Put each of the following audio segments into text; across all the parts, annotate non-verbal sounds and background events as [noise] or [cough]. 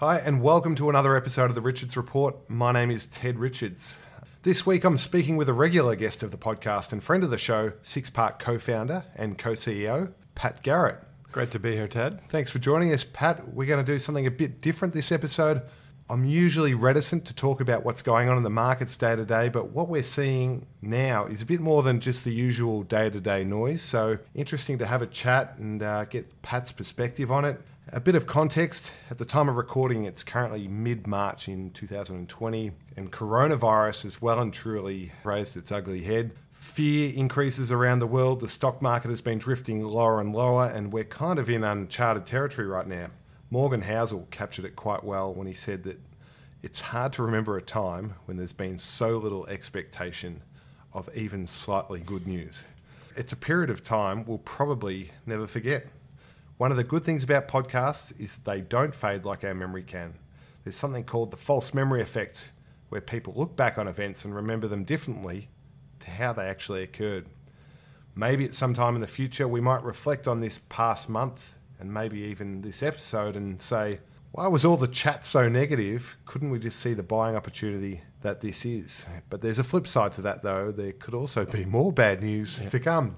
Hi, and welcome to another episode of the Richards Report. My name is Ted Richards. This week I'm speaking with a regular guest of the podcast and friend of the show, Six Park co founder and co CEO, Pat Garrett. Great to be here, Ted. Thanks for joining us, Pat. We're going to do something a bit different this episode. I'm usually reticent to talk about what's going on in the markets day to day, but what we're seeing now is a bit more than just the usual day to day noise. So, interesting to have a chat and uh, get Pat's perspective on it. A bit of context at the time of recording, it's currently mid March in 2020, and coronavirus has well and truly raised its ugly head. Fear increases around the world, the stock market has been drifting lower and lower, and we're kind of in uncharted territory right now. Morgan Housel captured it quite well when he said that it's hard to remember a time when there's been so little expectation of even slightly good news. It's a period of time we'll probably never forget. One of the good things about podcasts is they don't fade like our memory can. There's something called the false memory effect, where people look back on events and remember them differently to how they actually occurred. Maybe at some time in the future, we might reflect on this past month and maybe even this episode and say, why was all the chat so negative? Couldn't we just see the buying opportunity that this is? But there's a flip side to that, though. There could also be more bad news to come.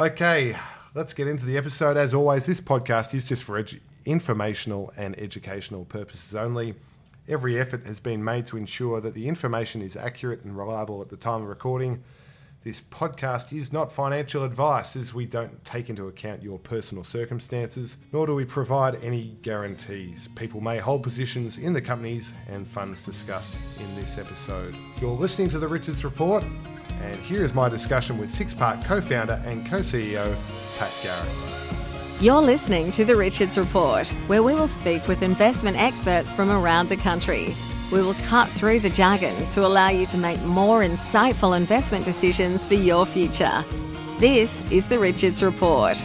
Okay, let's get into the episode. As always, this podcast is just for edu- informational and educational purposes only. Every effort has been made to ensure that the information is accurate and reliable at the time of recording. This podcast is not financial advice as we don't take into account your personal circumstances, nor do we provide any guarantees. People may hold positions in the companies and funds discussed in this episode. You're listening to the Richards Report, and here is my discussion with Six Park co founder and co CEO, Pat Garrett. You're listening to the Richards Report, where we will speak with investment experts from around the country. We will cut through the jargon to allow you to make more insightful investment decisions for your future. This is the Richards Report.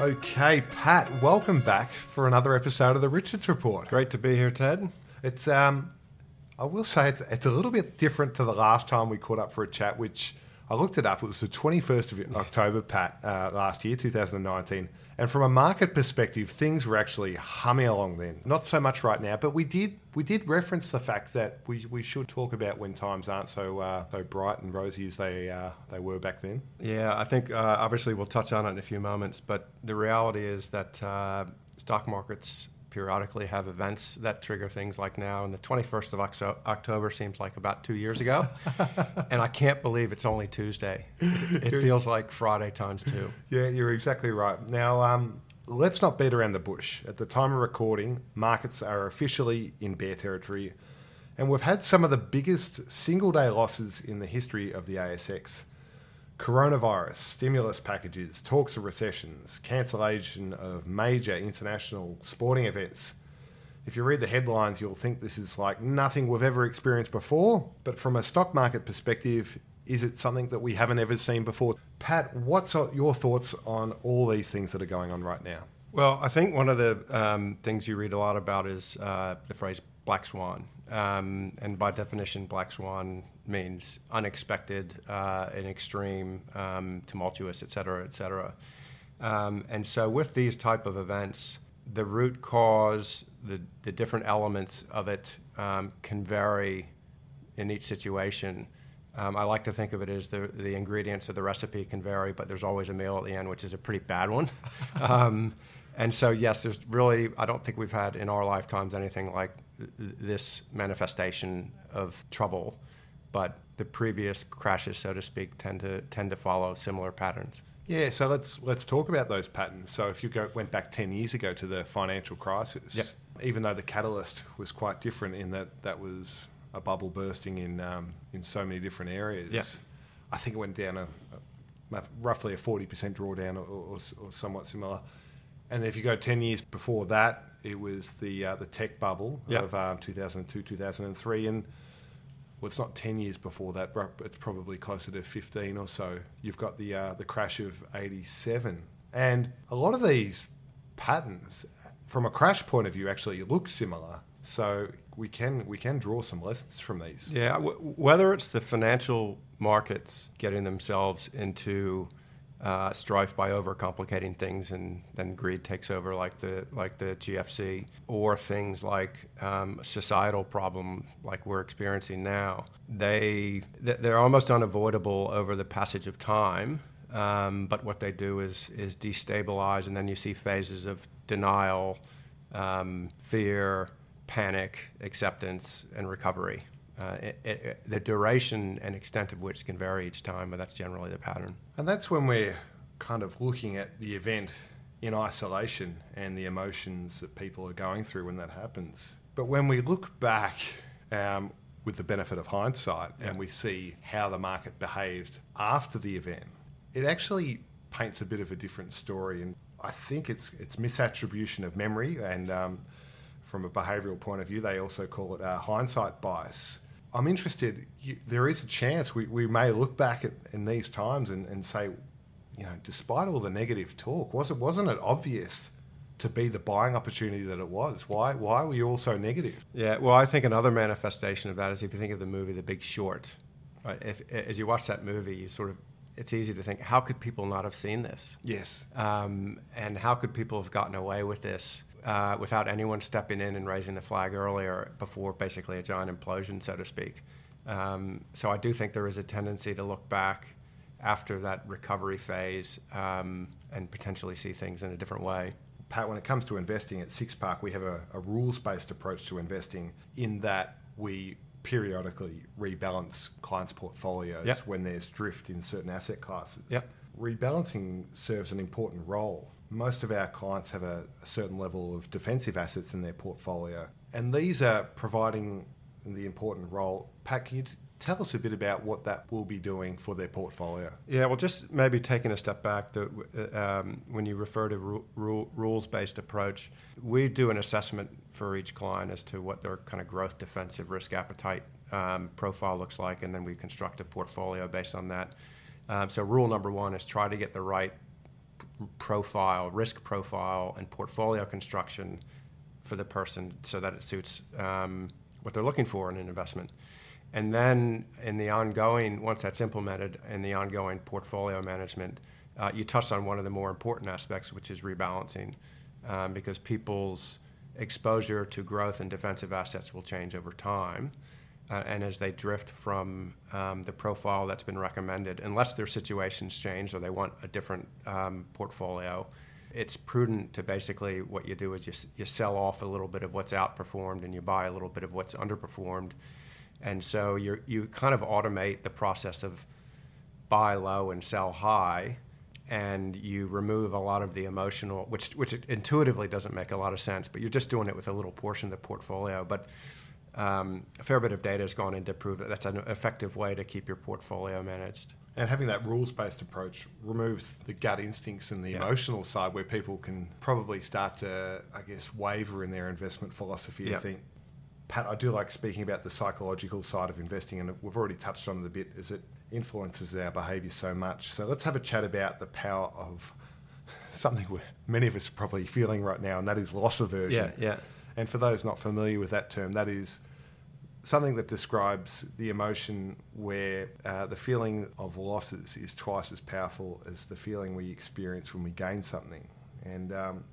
Okay, Pat, welcome back for another episode of the Richards Report. Great to be here, Ted. It's um, I will say it's, it's a little bit different to the last time we caught up for a chat, which I looked it up. It was the 21st of October, Pat, uh, last year, 2019. And from a market perspective, things were actually humming along then. Not so much right now, but we did we did reference the fact that we, we should talk about when times aren't so uh, so bright and rosy as they uh, they were back then. Yeah, I think uh, obviously we'll touch on it in a few moments, but the reality is that uh, stock markets periodically have events that trigger things like now. And the 21st of October seems like about two years ago. [laughs] and I can't believe it's only Tuesday. It, it feels like Friday times two. Yeah, you're exactly right. Now, um, let's not beat around the bush. At the time of recording, markets are officially in bear territory. And we've had some of the biggest single day losses in the history of the ASX coronavirus, stimulus packages, talks of recessions, cancellation of major international sporting events. If you read the headlines, you'll think this is like nothing we've ever experienced before. But from a stock market perspective, is it something that we haven't ever seen before? Pat, what's your thoughts on all these things that are going on right now? Well, I think one of the um, things you read a lot about is uh, the phrase black swan. Um, and by definition, black swan means unexpected, uh, an extreme, um, tumultuous, et cetera, et cetera. Um, and so, with these type of events, the root cause, the, the different elements of it um, can vary in each situation. Um, I like to think of it as the, the ingredients of the recipe can vary, but there's always a meal at the end, which is a pretty bad one. [laughs] Um, and so, yes, there's really, I don't think we've had in our lifetimes anything like this manifestation of trouble but the previous crashes, so to speak, tend to tend to follow similar patterns. Yeah, so let's let's talk about those patterns. So if you go, went back ten years ago to the financial crisis, yep. even though the catalyst was quite different in that that was a bubble bursting in um, in so many different areas. Yep. I think it went down a, a roughly a forty percent drawdown or, or, or, somewhat similar. And if you go ten years before that, it was the uh, the tech bubble yep. of um, two thousand two, two thousand and three, and well, it's not 10 years before that, but it's probably closer to 15 or so. You've got the, uh, the crash of 87. And a lot of these patterns, from a crash point of view, actually look similar. So we can, we can draw some lessons from these. Yeah, w- whether it's the financial markets getting themselves into uh, strife by overcomplicating things, and then greed takes over, like the like the GFC, or things like um, societal problem like we're experiencing now. They they're almost unavoidable over the passage of time. Um, but what they do is is destabilize, and then you see phases of denial, um, fear, panic, acceptance, and recovery. Uh, it, it, the duration and extent of which can vary each time, but that's generally the pattern. And that's when we're kind of looking at the event in isolation and the emotions that people are going through when that happens. But when we look back um, with the benefit of hindsight yeah. and we see how the market behaved after the event, it actually paints a bit of a different story. And I think it's it's misattribution of memory and um, from a behavioural point of view, they also call it uh, hindsight bias. I'm interested. You, there is a chance we, we may look back at in these times and, and say, you know, despite all the negative talk, was it wasn't it obvious to be the buying opportunity that it was? Why why were you all so negative? Yeah, well, I think another manifestation of that is if you think of the movie The Big Short, right? If, as you watch that movie, you sort of it's easy to think, how could people not have seen this? Yes. Um, and how could people have gotten away with this? Uh, without anyone stepping in and raising the flag earlier before basically a giant implosion, so to speak. Um, so I do think there is a tendency to look back after that recovery phase um, and potentially see things in a different way. Pat, when it comes to investing at Six Park, we have a, a rules based approach to investing in that we periodically rebalance clients' portfolios yep. when there's drift in certain asset classes. Yep. Rebalancing serves an important role most of our clients have a, a, certain level of defensive assets in their portfolio, and these are providing the important role. Pat, can you tell us a bit about what that will be doing for their portfolio? Yeah, well, just maybe taking a step back, the, um, when you refer to ru- ru- rules based approach, we do an assessment for each client as to what their kind of growth defensive risk appetite um, profile looks like, and then we construct a portfolio based on that. Um, so, rule number one is try to get the right profile, risk profile, and portfolio construction for the person so that it suits um, what they're looking for in an investment. And then in the ongoing, once that's implemented in the ongoing portfolio management, uh, you touched on one of the more important aspects, which is rebalancing, um, because people's exposure to growth and defensive assets will change over time uh, and as they drift from um, the profile that's been recommended, unless their situations change or they want a different um, portfolio, it's prudent to basically what you do is you, you sell off a little bit of what's outperformed and you buy a little bit of what's underperformed. And so you you kind of automate the process of buy low and sell high, and you remove a lot of the emotional, which which intuitively doesn't make a lot of sense, but you're just doing it with a little portion of the portfolio. But um, a fair bit of data has gone in to prove that that's an effective way to keep your portfolio managed. And having that rules based approach removes the gut instincts and the yeah. emotional side where people can probably start to, I guess, waver in their investment philosophy yeah. think, Pat, I do like speaking about the psychological side of investing, and we've already touched on it a bit, as it influences our behaviour so much. So let's have a chat about the power of [laughs] something where many of us are probably feeling right now, and that is loss aversion. Yeah, yeah. And for those not familiar with that term, that is something that describes the emotion where uh, the feeling of losses is twice as powerful as the feeling we experience when we gain something. And um,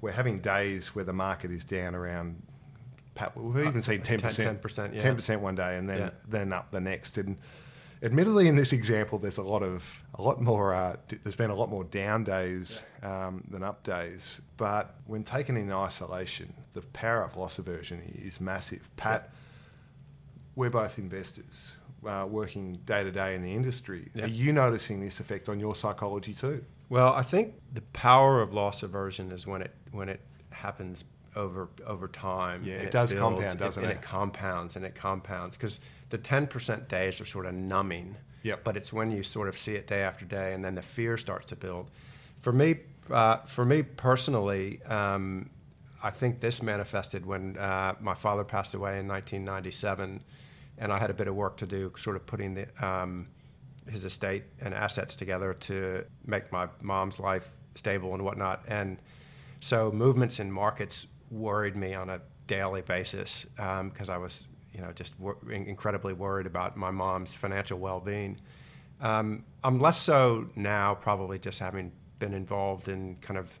we're having days where the market is down around. We've even seen ten percent, ten percent one day, and then yeah. then up the next. And admittedly, in this example, there's a lot of a lot more. Uh, there's been a lot more down days um, than up days. But when taken in isolation, the power of loss aversion is massive. Pat, yeah. we're both investors. Uh, working day to day in the industry, yeah. are you noticing this effect on your psychology too? Well, I think the power of loss aversion is when it when it happens over over time. Yeah, it, it, does builds, compound, doesn't it? And it compounds and it compounds because the ten percent days are sort of numbing. Yeah. But it's when you sort of see it day after day, and then the fear starts to build. For me, uh, for me personally, um, I think this manifested when uh, my father passed away in 1997, and I had a bit of work to do, sort of putting the, um, his estate and assets together to make my mom's life stable and whatnot. And so movements in markets worried me on a daily basis because um, I was, you know, just wor- incredibly worried about my mom's financial well-being. Um, I'm less so now, probably just having been involved in kind of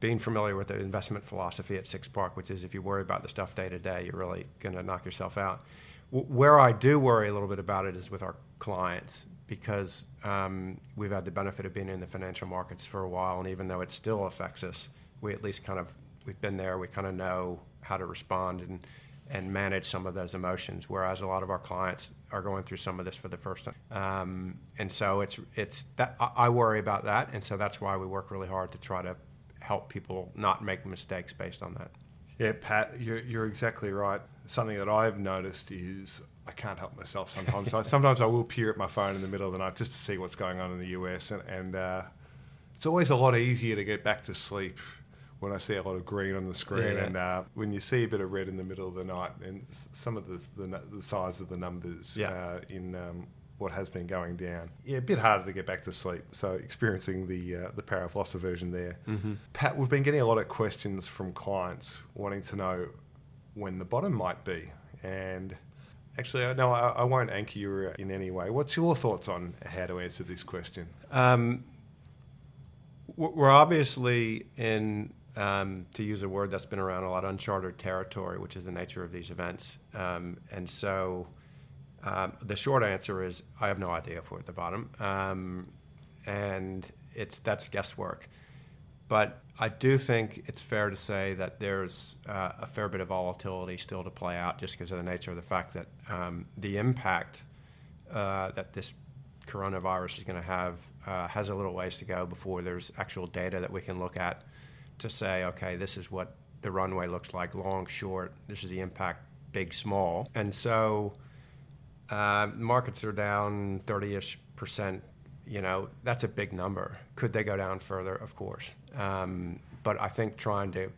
being familiar with the investment philosophy at Six Park, which is if you worry about the stuff day to day, you're really going to knock yourself out. W- where I do worry a little bit about it is with our clients because um, we've had the benefit of being in the financial markets for a while, and even though it still affects us, we at least kind of we've been there. We kind of know how to respond and and manage some of those emotions. Whereas a lot of our clients are going through some of this for the first time, um, and so it's it's that I worry about that, and so that's why we work really hard to try to help people not make mistakes based on that. Yeah, Pat, you're, you're exactly right. Something that I've noticed is I can't help myself sometimes. I, sometimes I will peer at my phone in the middle of the night just to see what's going on in the US, and, and uh, it's always a lot easier to get back to sleep when I see a lot of green on the screen, Yeah. and uh, when you see a bit of red in the middle of the night, and some of the the, the size of the numbers Yeah. uh, in um, what has been going down, yeah, a bit harder to get back to sleep. So experiencing the uh, the power of loss aversion there. Pat, we've been getting a lot of questions from clients wanting to know when the bottom might be, and. Actually, no, I, I won't anchor you in any way. What's your thoughts on how to answer this question? Um, we're obviously in, um, to use a word that's been around a lot, uncharted territory, which is the nature of these events. Um, and so um, the short answer is I have no idea if we're at the bottom. Um, and it's, that's guesswork. But I do think it's fair to say that there's uh, a fair bit of volatility still to play out just because of the nature of the fact that um, the impact uh, that this coronavirus is going to have uh, has a little ways to go before there's actual data that we can look at to say, okay, this is what the runway looks like, long, short, this is the impact, big, small. And so uh, markets are down 30 ish percent. You know, that's a big number. Could they go down further? Of course. Um, but I think trying to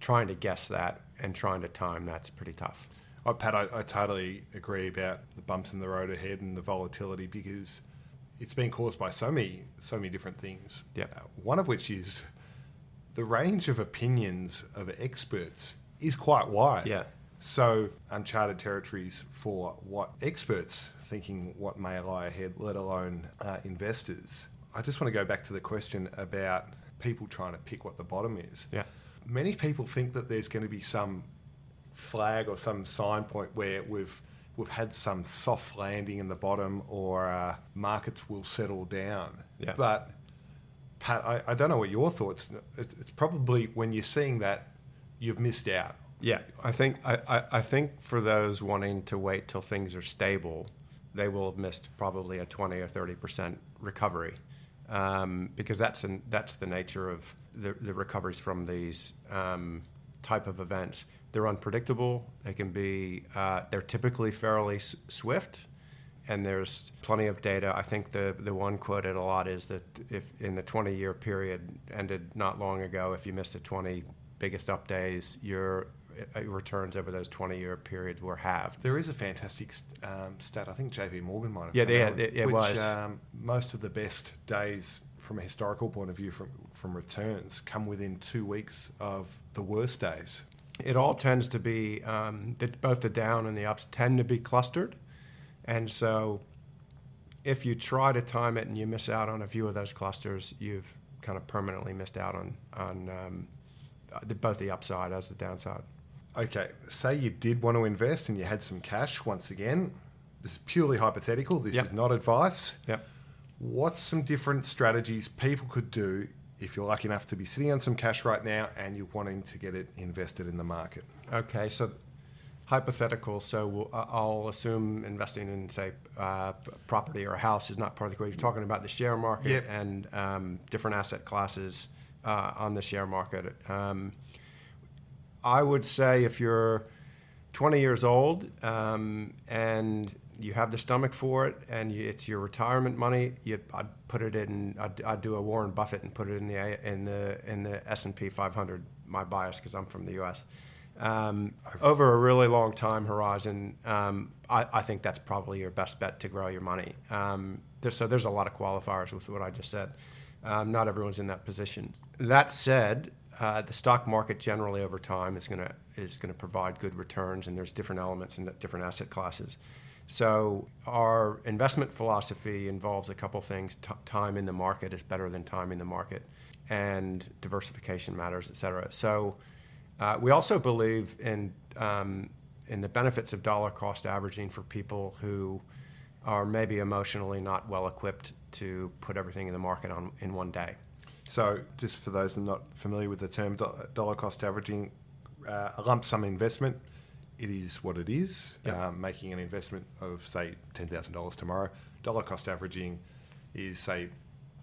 trying to guess that and trying to time that's pretty tough. Oh, Pat, I, I totally agree about the bumps in the road ahead and the volatility because it's been caused by so many, so many different things. Yep. Uh, one of which is the range of opinions of experts is quite wide. Yeah. So uncharted territories for what experts thinking what may lie ahead, let alone uh, investors. I just want to go back to the question about people trying to pick what the bottom is. Yeah. Many people think that there's going to be some flag or some sign point where we've we've had some soft landing in the bottom or uh, markets will settle down. Yeah. But Pat, I, I don't know what your thoughts. It's, it's probably when you're seeing that, you've missed out. Yeah, I think I, I, I think for those wanting to wait till things are stable, they will have missed probably a twenty or thirty percent recovery, um, because that's an, that's the nature of the, the recoveries from these um, type of events. They're unpredictable. They can be. Uh, they're typically fairly s- swift, and there's plenty of data. I think the the one quoted a lot is that if in the 20 year period ended not long ago, if you missed the 20 biggest up days, your uh, returns over those 20 year periods were halved. There is a fantastic um, stat. I think JP Morgan might have. Yeah, they out it- it which, was. Um, most of the best days from a historical point of view from from returns come within two weeks of the worst days. It all tends to be um, that both the down and the ups tend to be clustered, and so if you try to time it and you miss out on a few of those clusters, you've kind of permanently missed out on on um, the, both the upside as the downside. Okay, say you did want to invest and you had some cash. Once again, this is purely hypothetical. This Yep. is not advice. Yep. What's some different strategies people could do if you're lucky enough to be sitting on some cash right now and you're wanting to get it invested in the market? Okay, so hypothetical. So we'll, I'll assume investing in, say, uh, property or a house is not part of the equation. You're talking about the share market Yep. and um, different asset classes uh, on the share market. Um, I would say if you're 20 years old um, and you have the stomach for it and you, it's your retirement money, you, I'd put it in. I'd, I'd do a Warren Buffett and put it in the in the in the S and P 500. My bias because I'm from the U.S. Um, over a really long time horizon, um, I, I think that's probably your best bet to grow your money. Um, there's, so there's a lot of qualifiers with what I just said. Um, not everyone's in that position. That said, uh, the stock market generally over time is going to is going to provide good returns, and there's different elements and different asset classes. So our investment philosophy involves a couple things. T- time in the market is better than time in the market, and diversification matters, et cetera. So uh, we also believe in um, in the benefits of dollar cost averaging for people who are maybe emotionally not well equipped to put everything in the market on in one day. So, just for those not familiar with the term dollar cost averaging, uh, a lump sum investment, it is what it is. Yep. Um, making an investment of say ten thousand dollars tomorrow, dollar cost averaging is say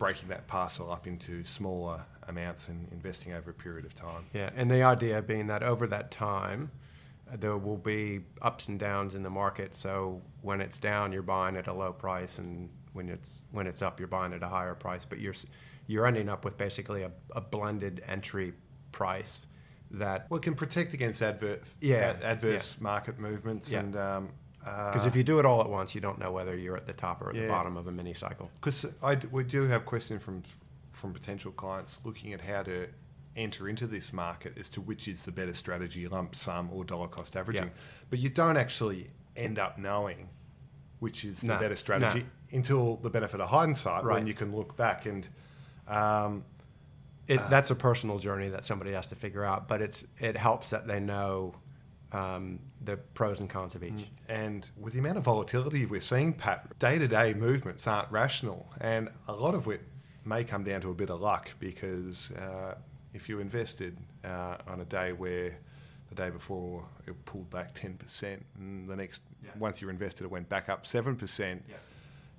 breaking that parcel up into smaller amounts and investing over a period of time. Yeah, and the idea being that over that time, there will be ups and downs in the market. So when it's down, you're buying at a low price, and when it's when it's up, you're buying at a higher price. But you're you're ending up with basically a, a blended entry price that well, it can protect against adver- yeah, adverse yeah. market movements yeah. and um, because uh, if you do it all at once, you don't know whether you're at the top or at yeah. the bottom of a mini cycle. Because we do have questions from from potential clients looking at how to enter into this market as to which is the better strategy, lump sum or dollar cost averaging. Yeah. But you don't actually end up knowing which is the no, better strategy no. until the benefit of hindsight right. when you can look back and. Um, it, uh, that's a personal journey that somebody has to figure out, but it's it helps that they know um, the pros and cons of each. Mm. And with the amount of volatility we're seeing, Pat, day to day movements aren't rational, and a lot of it may come down to a bit of luck because uh, if you invested uh, on a day where the day before it pulled back 10% and the next yeah. once you invested it went back up 7% yeah.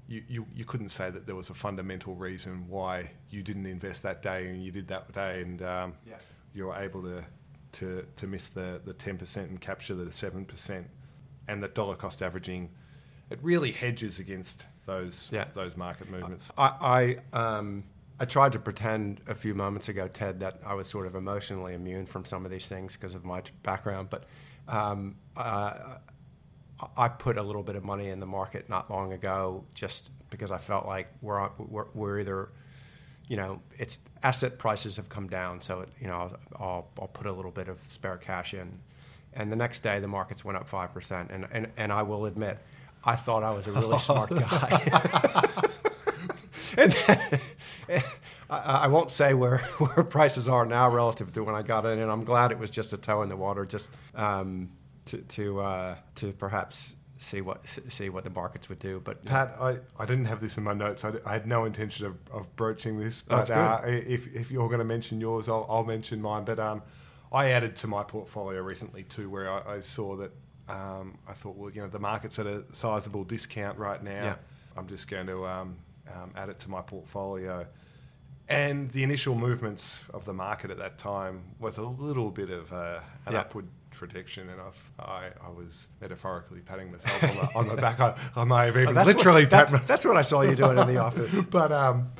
you, you, you couldn't say that there was a fundamental reason why you didn't invest that day and you did that day and um, yeah. you were able to to, to miss the, the 10% and capture the 7%. And the dollar cost averaging, it really hedges against those yeah. those market movements. I, I, um, I tried to pretend a few moments ago, Ted, that I was sort of emotionally immune from some of these things because of my background, but um, uh, I put a little bit of money in the market not long ago just because I felt like we're, we're, we're either – you know, it's asset prices have come down, so it, you know, I'll, I'll put a little bit of spare cash in, and the next day the markets went up five percent, and, and and I will admit, I thought I was a really smart [laughs] guy. [laughs] and then, I, I, won't say where, [laughs] where prices are now relative to when I got in, and I'm glad it was just a toe in the water, just um, to to, uh, to perhaps see what see what the markets would do. But Pat, I, I didn't have this in my notes. I, I had no intention of, of broaching this. But uh, if if you're going to mention yours, I'll, I'll mention mine. But um, I added to my portfolio recently too, where I, I saw that um, I thought, well, you know, the market's at a sizable discount right now. Yeah. I'm just going to um, um, add it to my portfolio. And the initial movements of the market at that time was a little bit of a, an yeah. upward and I've, I, I was metaphorically patting myself on, the, on the back. I, I may have even oh, literally what, that's, that's, what I saw you doing in the office. [laughs] but um,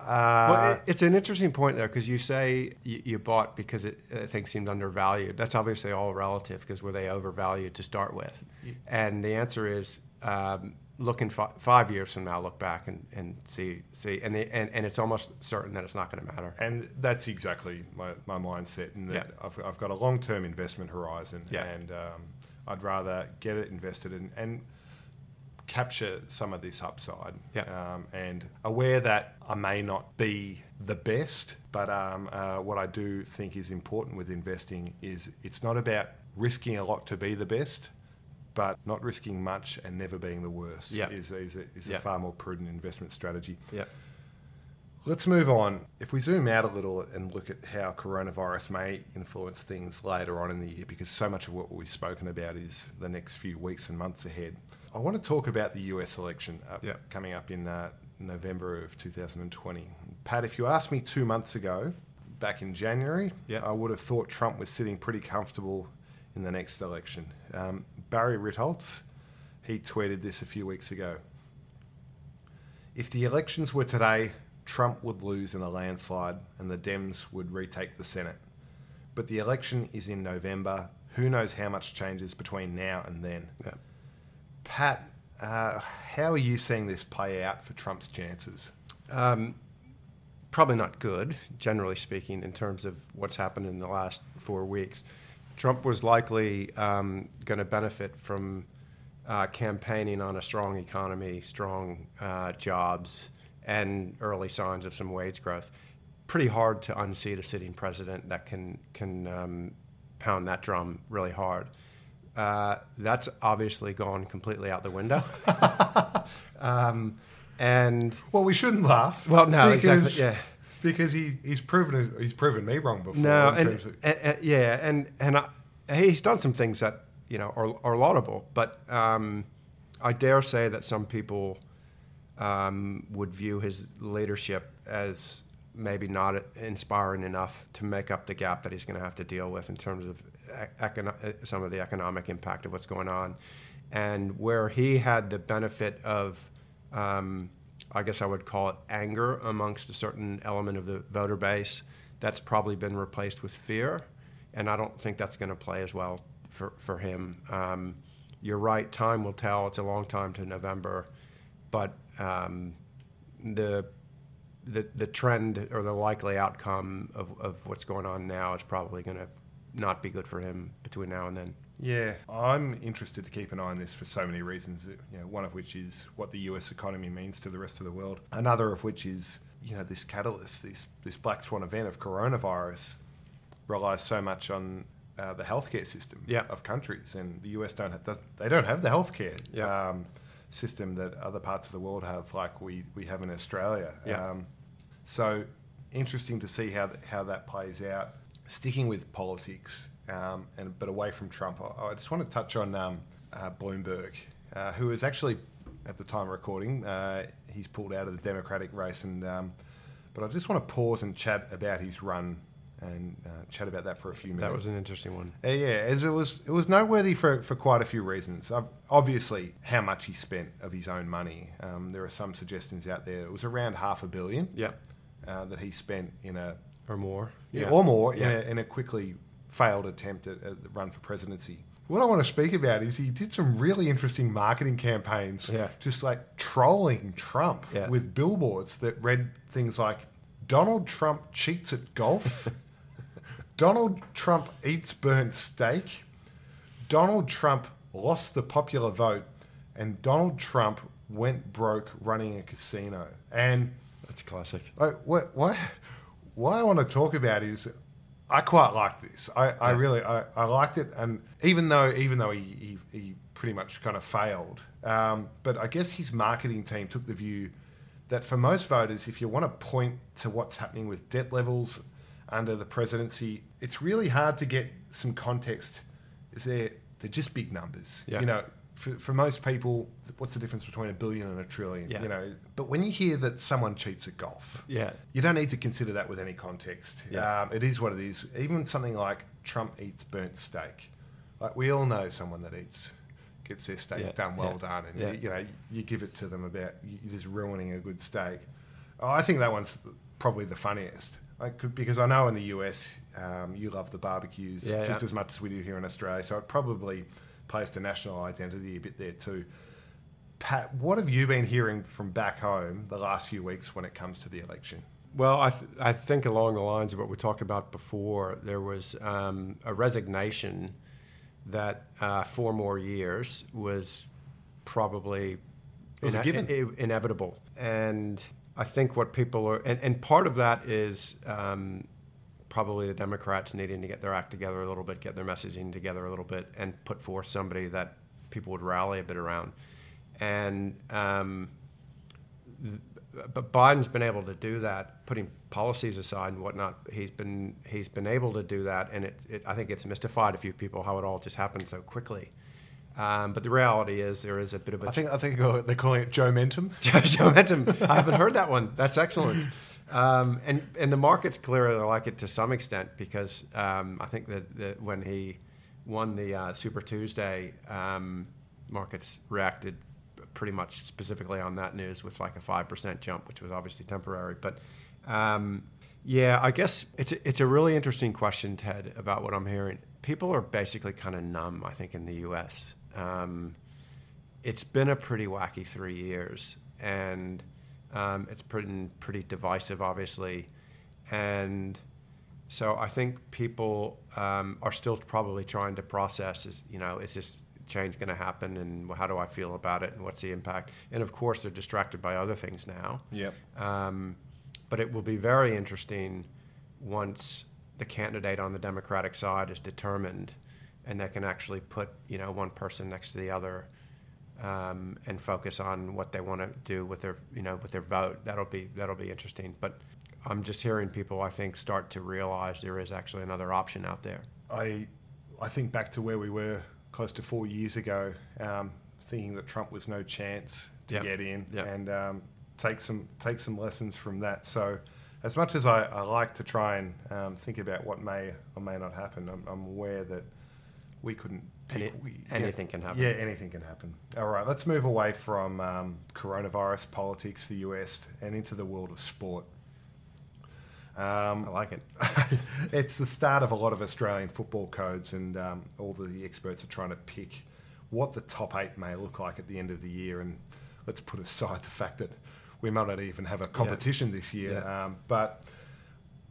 uh, well, it, it's an interesting point there because you say you, you, bought because it, uh, things seemed undervalued. That's obviously all relative because were they overvalued to start with? And the answer is um, look in fi- five years from now, look back and, and see see, and, the, and and it's almost certain that it's not going to matter. And that's exactly my, my mindset. And that yeah. I've, I've got a long term investment horizon, yeah. and um, I'd rather get it invested in, and capture some of this upside. Yeah. Um, and aware that I may not be the best, but um, uh, what I do think is important with investing is it's not about risking a lot to be the best but not risking much and never being the worst yep. is, is, a, is yep. a far more prudent investment strategy. Yep. Let's move on. If we zoom out a little and look at how coronavirus may influence things later on in the year, because so much of what we've spoken about is the next few weeks and months ahead, I want to talk about the US election up, yep. coming up in uh, November of 2020. Pat, if you asked me two months ago, back in January, yep. I would have thought Trump was sitting pretty comfortable in the next election. Um, Barry Ritholtz, he tweeted this a few weeks ago. If the elections were today, Trump would lose in a landslide and the Dems would retake the Senate. But the election is in November. Who knows how much changes between now and then? Yeah. Pat, uh, how are you seeing this play out for Trump's chances? Um, probably not good, generally speaking, in terms of what's happened in the last four weeks. Trump was likely um, going to benefit from uh, campaigning on a strong economy, strong uh, jobs, and early signs of some wage growth. Pretty hard to unseat a sitting president that can can um, pound that drum really hard. Uh, that's obviously gone completely out the window. [laughs] [laughs] um, and well, we shouldn't laugh. Well, no, because, exactly. Yeah, because he, he's proven he's proven me wrong before. No, and, of... and, and, yeah, and and I, he's done some things that you know are, are laudable, but um, I dare say that some people um, would view his leadership as maybe not inspiring enough to make up the gap that he's going to have to deal with in terms of econo- some of the economic impact of what's going on, and where he had the benefit of. Um, I guess I would call it anger amongst a certain element of the voter base. That's probably been replaced with fear, and I don't think that's going to play as well for, for him. Um, you're right, time will tell. It's a long time to November, but um, the, the, the trend or the likely outcome of, of what's going on now is probably going to not be good for him between now and then. Yeah, I'm interested to keep an eye on this for so many reasons. You know, one of which is what the U.S. economy means to the rest of the world. Another of which is you know this catalyst, this this black swan event of coronavirus, relies so much on uh, the healthcare system yeah. of countries, and the U.S. don't have, they don't have the healthcare yeah. um, system that other parts of the world have, like we we have in Australia. Yeah. Um, so interesting to see how th- how that plays out. Sticking with politics, um, and but away from Trump. I, I just want to touch on um, uh, Bloomberg, uh, who is actually at the time of recording, uh, he's pulled out of the Democratic race, and um, but I just want to pause and chat about his run and uh, chat about that for a few minutes. That was an interesting one. Uh, yeah, as it was, it was noteworthy for, for quite a few reasons. obviously, how much he spent of his own money. Um, there are some suggestions out there. It was around half a billion. Yeah. Uh, that he spent in a or more. Yeah, yeah. or more yeah. in, a, in a quickly failed attempt at, at the run for presidency. What I want to speak about is he did some really interesting marketing campaigns, yeah. just like trolling Trump yeah. with billboards that read things like Donald Trump cheats at golf, [laughs] Donald Trump eats burnt steak, Donald Trump lost the popular vote, and Donald Trump went broke running a casino. And that's classic. Like, what, what, what I want to talk about is I quite like this. I, yeah. I really I, I, liked it, and even though even though he, he, he pretty much kind of failed, um, but I guess his marketing team took the view that for most voters, if you want to point to what's happening with debt levels under the presidency, it's really hard to get some context. Is there they're just big numbers. Yeah. You know, for, for most people, what's the difference between a billion and a trillion? Yeah. You know, but when you hear that someone cheats at golf, yeah, you don't need to consider that with any context. Yeah. Um, it is what it is. Even something like Trump eats burnt steak, like we all know someone that eats gets their steak yeah. done well yeah. done, and yeah. you, you, know you give it to them about you're just ruining a good steak. Oh, I think that one's probably the funniest. Could, because I know in the US um, you love the barbecues just as much as we do here in Australia, so it probably plays to national identity a bit there too. Pat, what have you been hearing from back home the last few weeks when it comes to the election? Well, I, th- I think along the lines of what we talked about before, there was um, a resignation that uh, four more years was probably was in- inevitable. And I think what people are, and, and part of that is um, probably the Democrats needing to get their act together a little bit, get their messaging together a little bit, and put forth somebody that people would rally a bit around. And um, th- but Biden's been able to do that, putting policies aside and whatnot. He's been he's been able to do that, and it, it I think it's mystified a few people how it all just happened so quickly. Um, but the reality is there is a bit of a. I think I think they're calling it Joe Mentum. [laughs] Joe Mentum. I haven't heard that one. That's excellent. Um, and and the markets clearly like it to some extent because um, I think that, that, when he won the uh, Super Tuesday, um, markets reacted pretty much specifically on that news with like a five percent jump, which was obviously temporary. But um, yeah, I guess it's a, it's a really interesting question, Ted, about what I'm hearing. People are basically kind of numb, I think, in the U.S. Um, it's been a pretty wacky three years, and um, it's pretty pretty divisive, obviously, and so I think people um, are still probably trying to process. Is you know, is this change going to happen, and how do I feel about it, and what's the impact? And of course, they're distracted by other things now. Yep. Um, but it will be very interesting once the candidate on the Democratic side is determined, and they can actually put you know one person next to the other. Um, and focus on what they want to do with their, you know, with their vote. That'll be that'll be interesting. But I'm just hearing people, I think, start to realize there is actually another option out there. I, I think back to where we were close to four years ago, um, thinking that Trump was no chance to Yep. get in, Yep. and um, take some take some lessons from that. So, as much as I, I like to try and um, think about what may or may not happen, I'm, I'm aware that we couldn't. Any- anything can happen. Yeah, anything can happen. All right, let's move away from um, coronavirus politics, the US, and into the world of sport. Um, I like it. [laughs] it's the start of a lot of Australian football codes, and um, all the experts are trying to pick what the top eight may look like at the end of the year. And let's put aside the fact that we might not even have a competition this year. Yeah. Um, but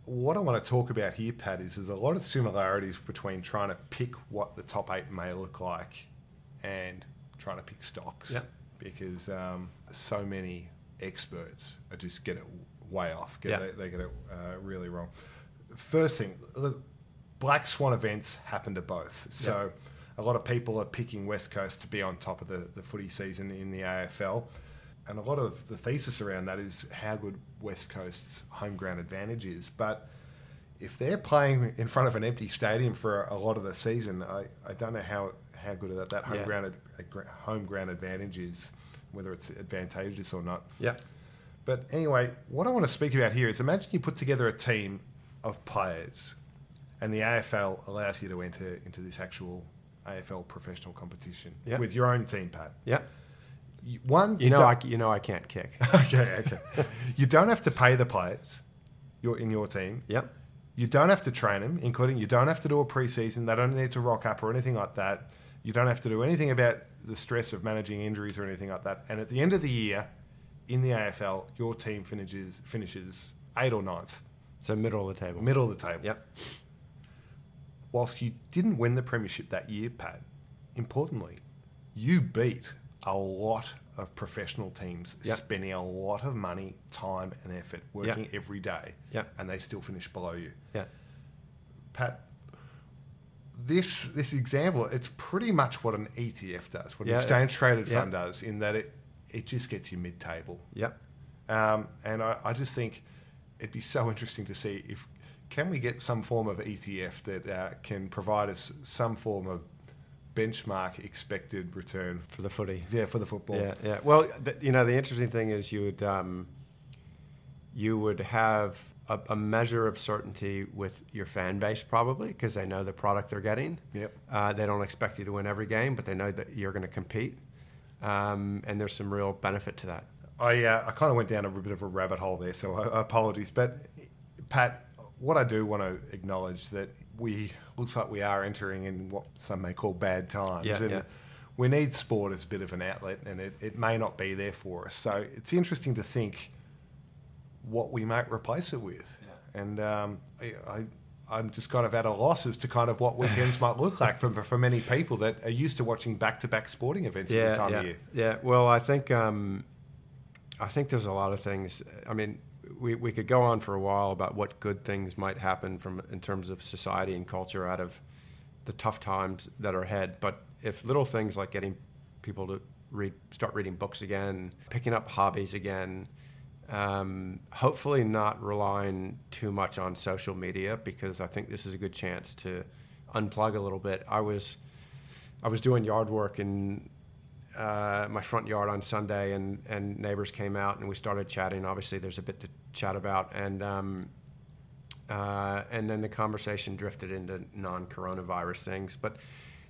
what I want to talk about here, Pat, is there's a lot of similarities between trying to pick what the top eight may look like and trying to pick stocks. Yep. Because um, so many experts are just get it way off. Get Yeah. they, they get it uh, really wrong. First thing, black swan events happen to both. So a lot of people are picking West Coast to be on top of the, the footy season in the AFL. And a lot of the thesis around that is how good West Coast's home ground advantage is. But if they're playing in front of an empty stadium for a lot of the season, I, I don't know how, how good that, that home, Yeah. ground, ad- home ground advantage is, whether it's advantageous or not. Yeah. But anyway, what I want to speak about here is imagine you put together a team of players, and the AFL allows you to enter into this actual AFL professional competition with your own team, Pat. Yeah. You- One, You know, I, you know, I can't kick. [laughs] [laughs] okay, okay. you don't have to pay the players you're in your team. yep. You don't have to train them, including you don't have to do a preseason. They don't need to rock up or anything like that. You don't have to do anything about the stress of managing injuries or anything like that. And at the end of the year, in the AFL, your team finishes finishes eighth or ninth, So middle of the table. middle of the table. Yep. Whilst you didn't win the premiership that year, Pat, importantly, you beat a lot of professional teams Yep. spending a lot of money, time, and effort working every day, Yep. and they still finish below you. Yeah. Pat, this this example, it's pretty much what an ETF does, what an exchange traded fund does, in that it it just gets you mid table. Yep. Um, and I, I just think it'd be so interesting to see if can we get some form of ETF that uh, can provide us some form of benchmark expected return For the footy. yeah, for the football. Yeah, yeah. Well, th- you know, the interesting thing is you would um, you would have a, a measure of certainty with your fan base probably because they know the product they're getting. Yep. Uh, they don't expect you to win every game, but they know that you're going to compete, um, and there's some real benefit to that. I, uh, I kind of went down a bit of a rabbit hole there, so I, I apologies. But Pat, what I do want to acknowledge that we looks like we are entering in what some may call bad times, Yeah, and yeah. we need sport as a bit of an outlet, and it, it may not be there for us. So it's interesting to think what we might replace it with, and um, I, I I'm just kind of at a loss as to kind of what weekends might look like for, for many people that are used to watching back-to-back sporting events at this time yeah, of year. Yeah. Well, I think um, I think there's a lot of things. I mean, we, we could go on for a while about what good things might happen from in terms of society and culture out of the tough times that are ahead. But if little things like getting people to read, start reading books again, picking up hobbies again, um, hopefully not relying too much on social media because I think this is a good chance to unplug a little bit. I was I was doing yard work in uh, my front yard on Sunday, and, and neighbors came out and we started chatting. Obviously, there's a bit to chat about, and um, uh, and then the conversation drifted into non-coronavirus things. But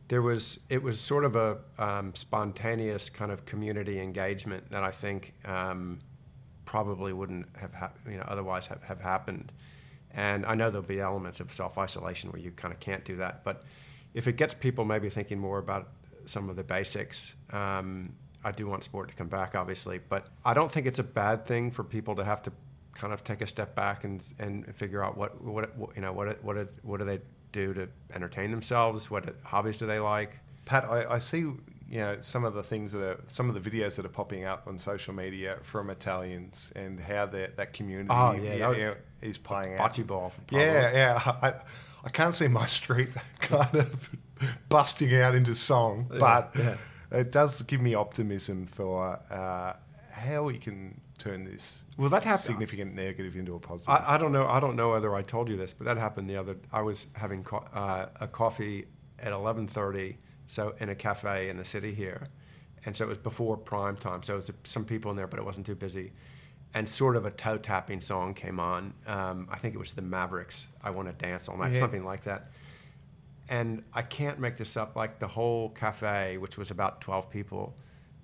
there was it was sort of a um, spontaneous kind of community engagement that I think um, probably wouldn't have you know otherwise have, have happened. And I know there'll be elements of self isolation where you kind of can't do that, but if it gets people maybe thinking more about some of the basics, um, I do want sport to come back, obviously. But I don't think it's a bad thing for people to have to kind of take a step back and and figure out what what, what you know what what what do they do to entertain themselves? What hobbies do they like? Pat, I, I see you know some of the things that are some of the videos that are popping up on social media from Italians and how that that community Oh, yeah, that yeah, is playing out. Bocce ball. Yeah, yeah. I, I can't see my street [laughs] kind of busting out into song, but yeah. it does give me optimism for uh, how we can turn this Well, that happened- significant negative into a positive. I, I don't know. I don't know whether I told you this, but that happened the other. I was having co- uh, a coffee at eleven thirty, so in a cafe in the city here, and so it was before prime time. So it was some people in there, but it wasn't too busy. And sort of a toe tapping song came on. Um, I think it was the Mavericks. I want to dance all night, Yeah. something like that. And I can't make this up. Like the whole cafe, which was about twelve people,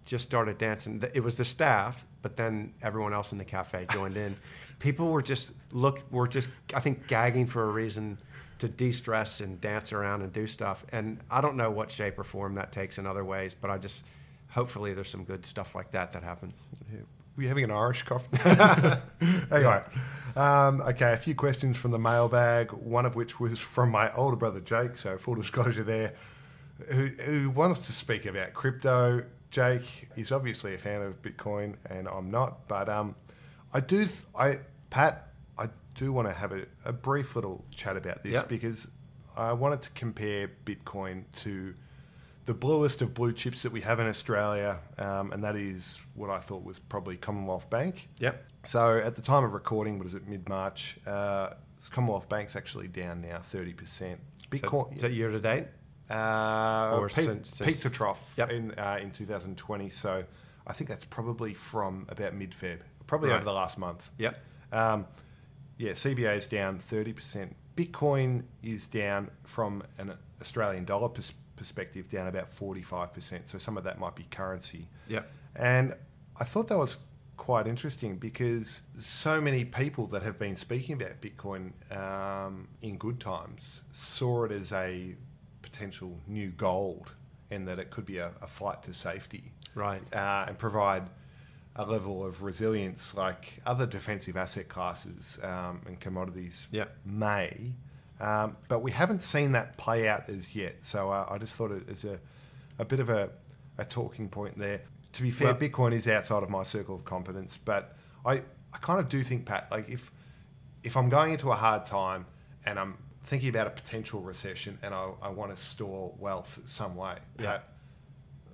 just started dancing. It was the staff, but then everyone else in the cafe joined in. People were just look were just I think gagging for a reason to de-stress and dance around and do stuff. And I don't know what shape or form that takes in other ways, but I just hopefully there's some good stuff like that that happens. Yeah. Were you having an Irish coffee? [laughs] anyway, um, okay, a few questions from the mailbag, one of which was from my older brother Jake, so full disclosure there, who, who wants to speak about crypto. Jake is obviously a fan of Bitcoin, and I'm not, but um, I do, th- I Pat, I do want to have a, a brief little chat about this Yep. because I wanted to compare Bitcoin to the bluest of blue chips that we have in Australia, um, and that is what I thought was probably Commonwealth Bank. Yep. So at the time of recording, what is it, mid March? Uh, Commonwealth Bank's actually down now, thirty percent. Bitcoin, Is that year to date? Uh, or peak, since- peak since- to trough Yep. in uh, in 2020. So I think that's probably from about mid Feb, probably Right. over the last month. Yep. Um, yeah, CBA is down 30%. Bitcoin is down from an Australian dollar pers- perspective, down about 45%. So some of that might be currency. Yep. And I thought that was quite interesting because so many people that have been speaking about Bitcoin um, in good times saw it as a potential new gold and that it could be a, a flight to safety Right. uh, and provide a level of resilience like other defensive asset classes um, and commodities Yeah. may. Um, but we haven't seen that play out as yet. So uh, I just thought it was a, a bit of a, a talking point there. To be fair, Well- Bitcoin is outside of my circle of competence, but I, I kind of do think, Pat, like if if I'm going into a hard time and I'm thinking about a potential recession and I, I want to store wealth some way, Yeah.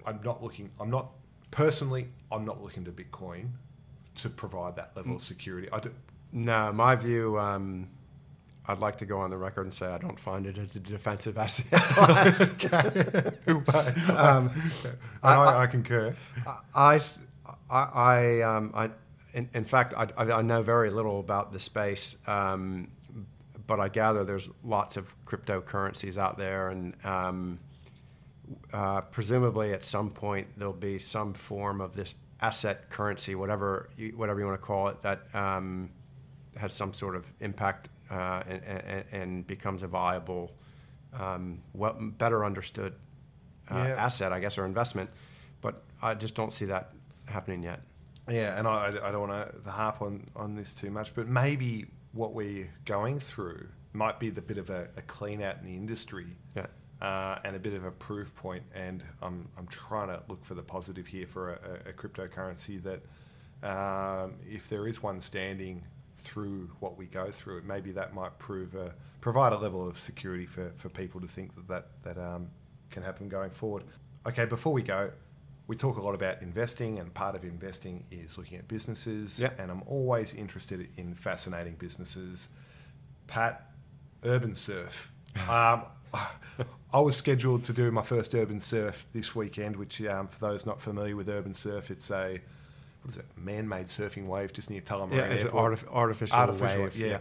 I'm not looking. I'm not personally. I'm not looking to Bitcoin to provide that level of security. I do. No, my view. Um, I'd like to go on the record and say I don't find it as a defensive asset [laughs] class. [laughs] um, I, I, I concur. I, I, I, um, I in, in fact, I, I I know very little about the space, um, but I gather there's lots of cryptocurrencies out there, and um, uh, presumably at some point there'll be some form of this asset currency, whatever you, whatever you want to call it, that um, has some sort of impact uh, and, and, and becomes a viable, um, well, better understood uh, Yeah. asset, I guess, or investment. But I just don't see that happening yet. Yeah, and I, I don't want to harp on, on this too much, but maybe what we're going through might be the bit of a, a clean out in the industry Yeah. uh, and a bit of a proof point. And I'm, I'm trying to look for the positive here for a, a, cryptocurrency that um, if there is one standing through what we go through, maybe that might prove a, provide a level of security for, for people to think that that, that um, can happen going forward. Okay, before we go, we talk a lot about investing, and part of investing is looking at businesses. Yeah. And I'm always interested in fascinating businesses. Pat, Urban Surf. [laughs] Um, I was scheduled to do my first Urban Surf this weekend, which, um, for those not familiar with Urban Surf, it's a what is it, man-made surfing wave just near Tullamarine Yeah, it's an Airport. artif- artificial, Artificial, wave. yeah.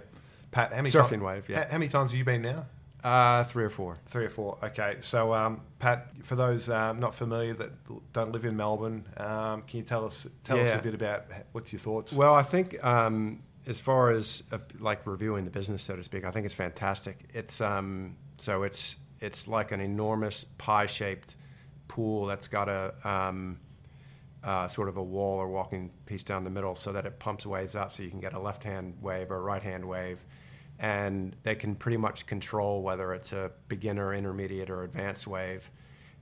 Pat, how many Surfing ti- wave, yeah. How, how many times have you been now? Uh, three or four. Three or four. Okay. So, um, Pat, for those um, not familiar that don't live in Melbourne, um, can you tell us tell us a bit about what's your thoughts? Well, I think um, as far as uh, like reviewing the business, so to speak, I think it's fantastic. It's um, so it's it's like an enormous pie-shaped pool that's got a um, uh, sort of a wall or walking piece down the middle, so that it pumps waves out, so you can get a left-hand wave or a right-hand wave, and they can pretty much control whether it's a beginner, intermediate, or advanced wave.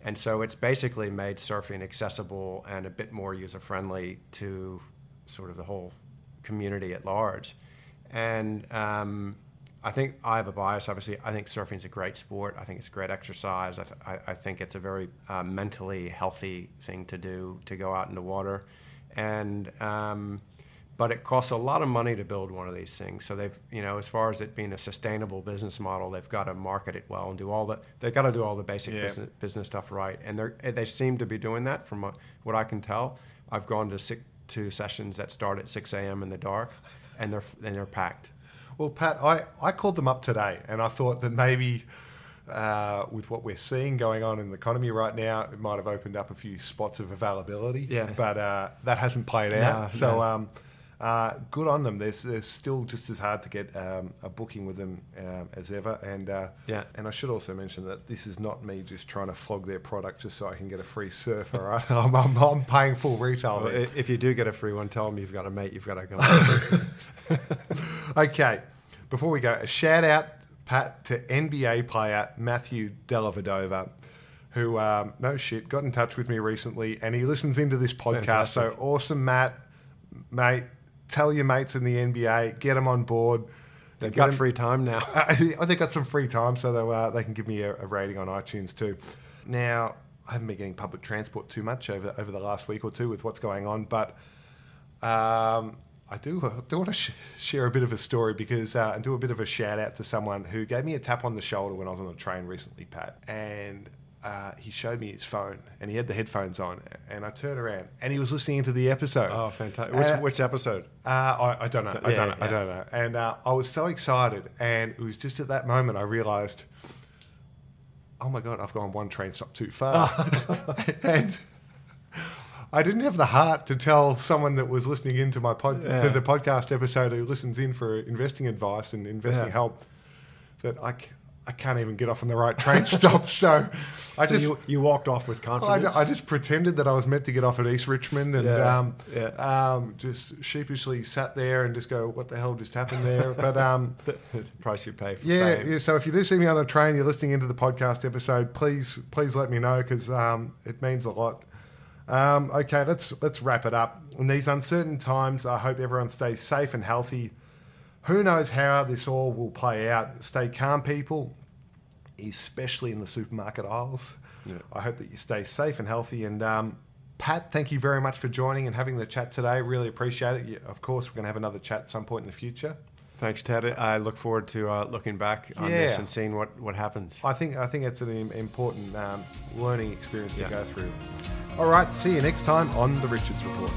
And so it's basically made surfing accessible and a bit more user friendly to sort of the whole community at large. And um, I think I have a bias. Obviously, I think surfing is a great sport. I think it's great exercise. I, th- I, think it's a very uh, mentally healthy thing to do to go out in the water, and um, but it costs a lot of money to build one of these things. So they've, you know, as far as it being a sustainable business model, they've got to market it well and do all the, they've got to do all the basic Yeah. business, business stuff right. And they they seem to be doing that from what- I can tell. I've gone to six, to sessions that start at 6 a.m. in the dark, and they're and they're packed. Well, Pat, I, I called them up today and I thought that maybe uh, with what we're seeing going on in the economy right now, it might have opened up a few spots of availability. Yeah. But uh, that hasn't played No, out. so no. um, uh, good on them. They're still just as hard to get um, a booking with them um, as ever. And uh, Yeah. and I should also mention that this is not me just trying to flog their product just so I can get a free surf. All [laughs] right, I'm, I'm, I'm paying full retail. Well, if you do get a free one, tell them you've got a mate. You've got to go. [laughs] Okay, before we go, a shout out, Pat, to NBA player Matthew Dellavedova, who, um, no shit, got in touch with me recently and he listens into this podcast. So awesome, Matt, mate. Tell your mates in the NBA, get them on board. They've got got 'em- free time now. [laughs] uh, they got some free time, so they, uh, they can give me a, a rating on iTunes too. Now, I haven't been getting public transport too much over over the last week or two with what's going on, but um, I do do want to sh- share a bit of a story because uh, and do a bit of a shout out to someone who gave me a tap on the shoulder when I was on the train recently, Pat, and. Uh, he showed me his phone and he had the headphones on and I turned around and he was listening into the episode. Oh, fantastic! Which, Uh, which episode? uh, I, I don't know. I Yeah, don't know. I don't know. And uh, I was so excited, and it was just at that moment I realised, oh my god, I've gone one train stop too far, [laughs] and I didn't have the heart to tell someone that was listening into my pod, Yeah. to the podcast episode who listens in for investing advice and investing Yeah. help that I. I can't even get off on the right train [laughs] stop, so I so just you, you walked off with I, confidence. I just pretended that I was meant to get off at East Richmond and Yeah, um, yeah. Um, just sheepishly sat there and just go, what the hell just happened there? [laughs] But um, the price you pay for yeah, fame. yeah, so if you do see me on the train, you're listening into the podcast episode, please please let me know because um, it means a lot. Um, okay, let's let's wrap it up. In these uncertain times, I hope everyone stays safe and healthy. Who knows how this all will play out? Stay calm, people, especially in the supermarket aisles. Yeah. I hope that you stay safe and healthy. And um, Pat, thank you very much for joining and having the chat today. Really appreciate it. Of course, we're going to have another chat at some point in the future. Thanks, Ted. I look forward to uh, looking back on this and seeing what, what happens. I think I think it's an important um, learning experience to Yeah. go through. All right, see you next time on the Richards Report.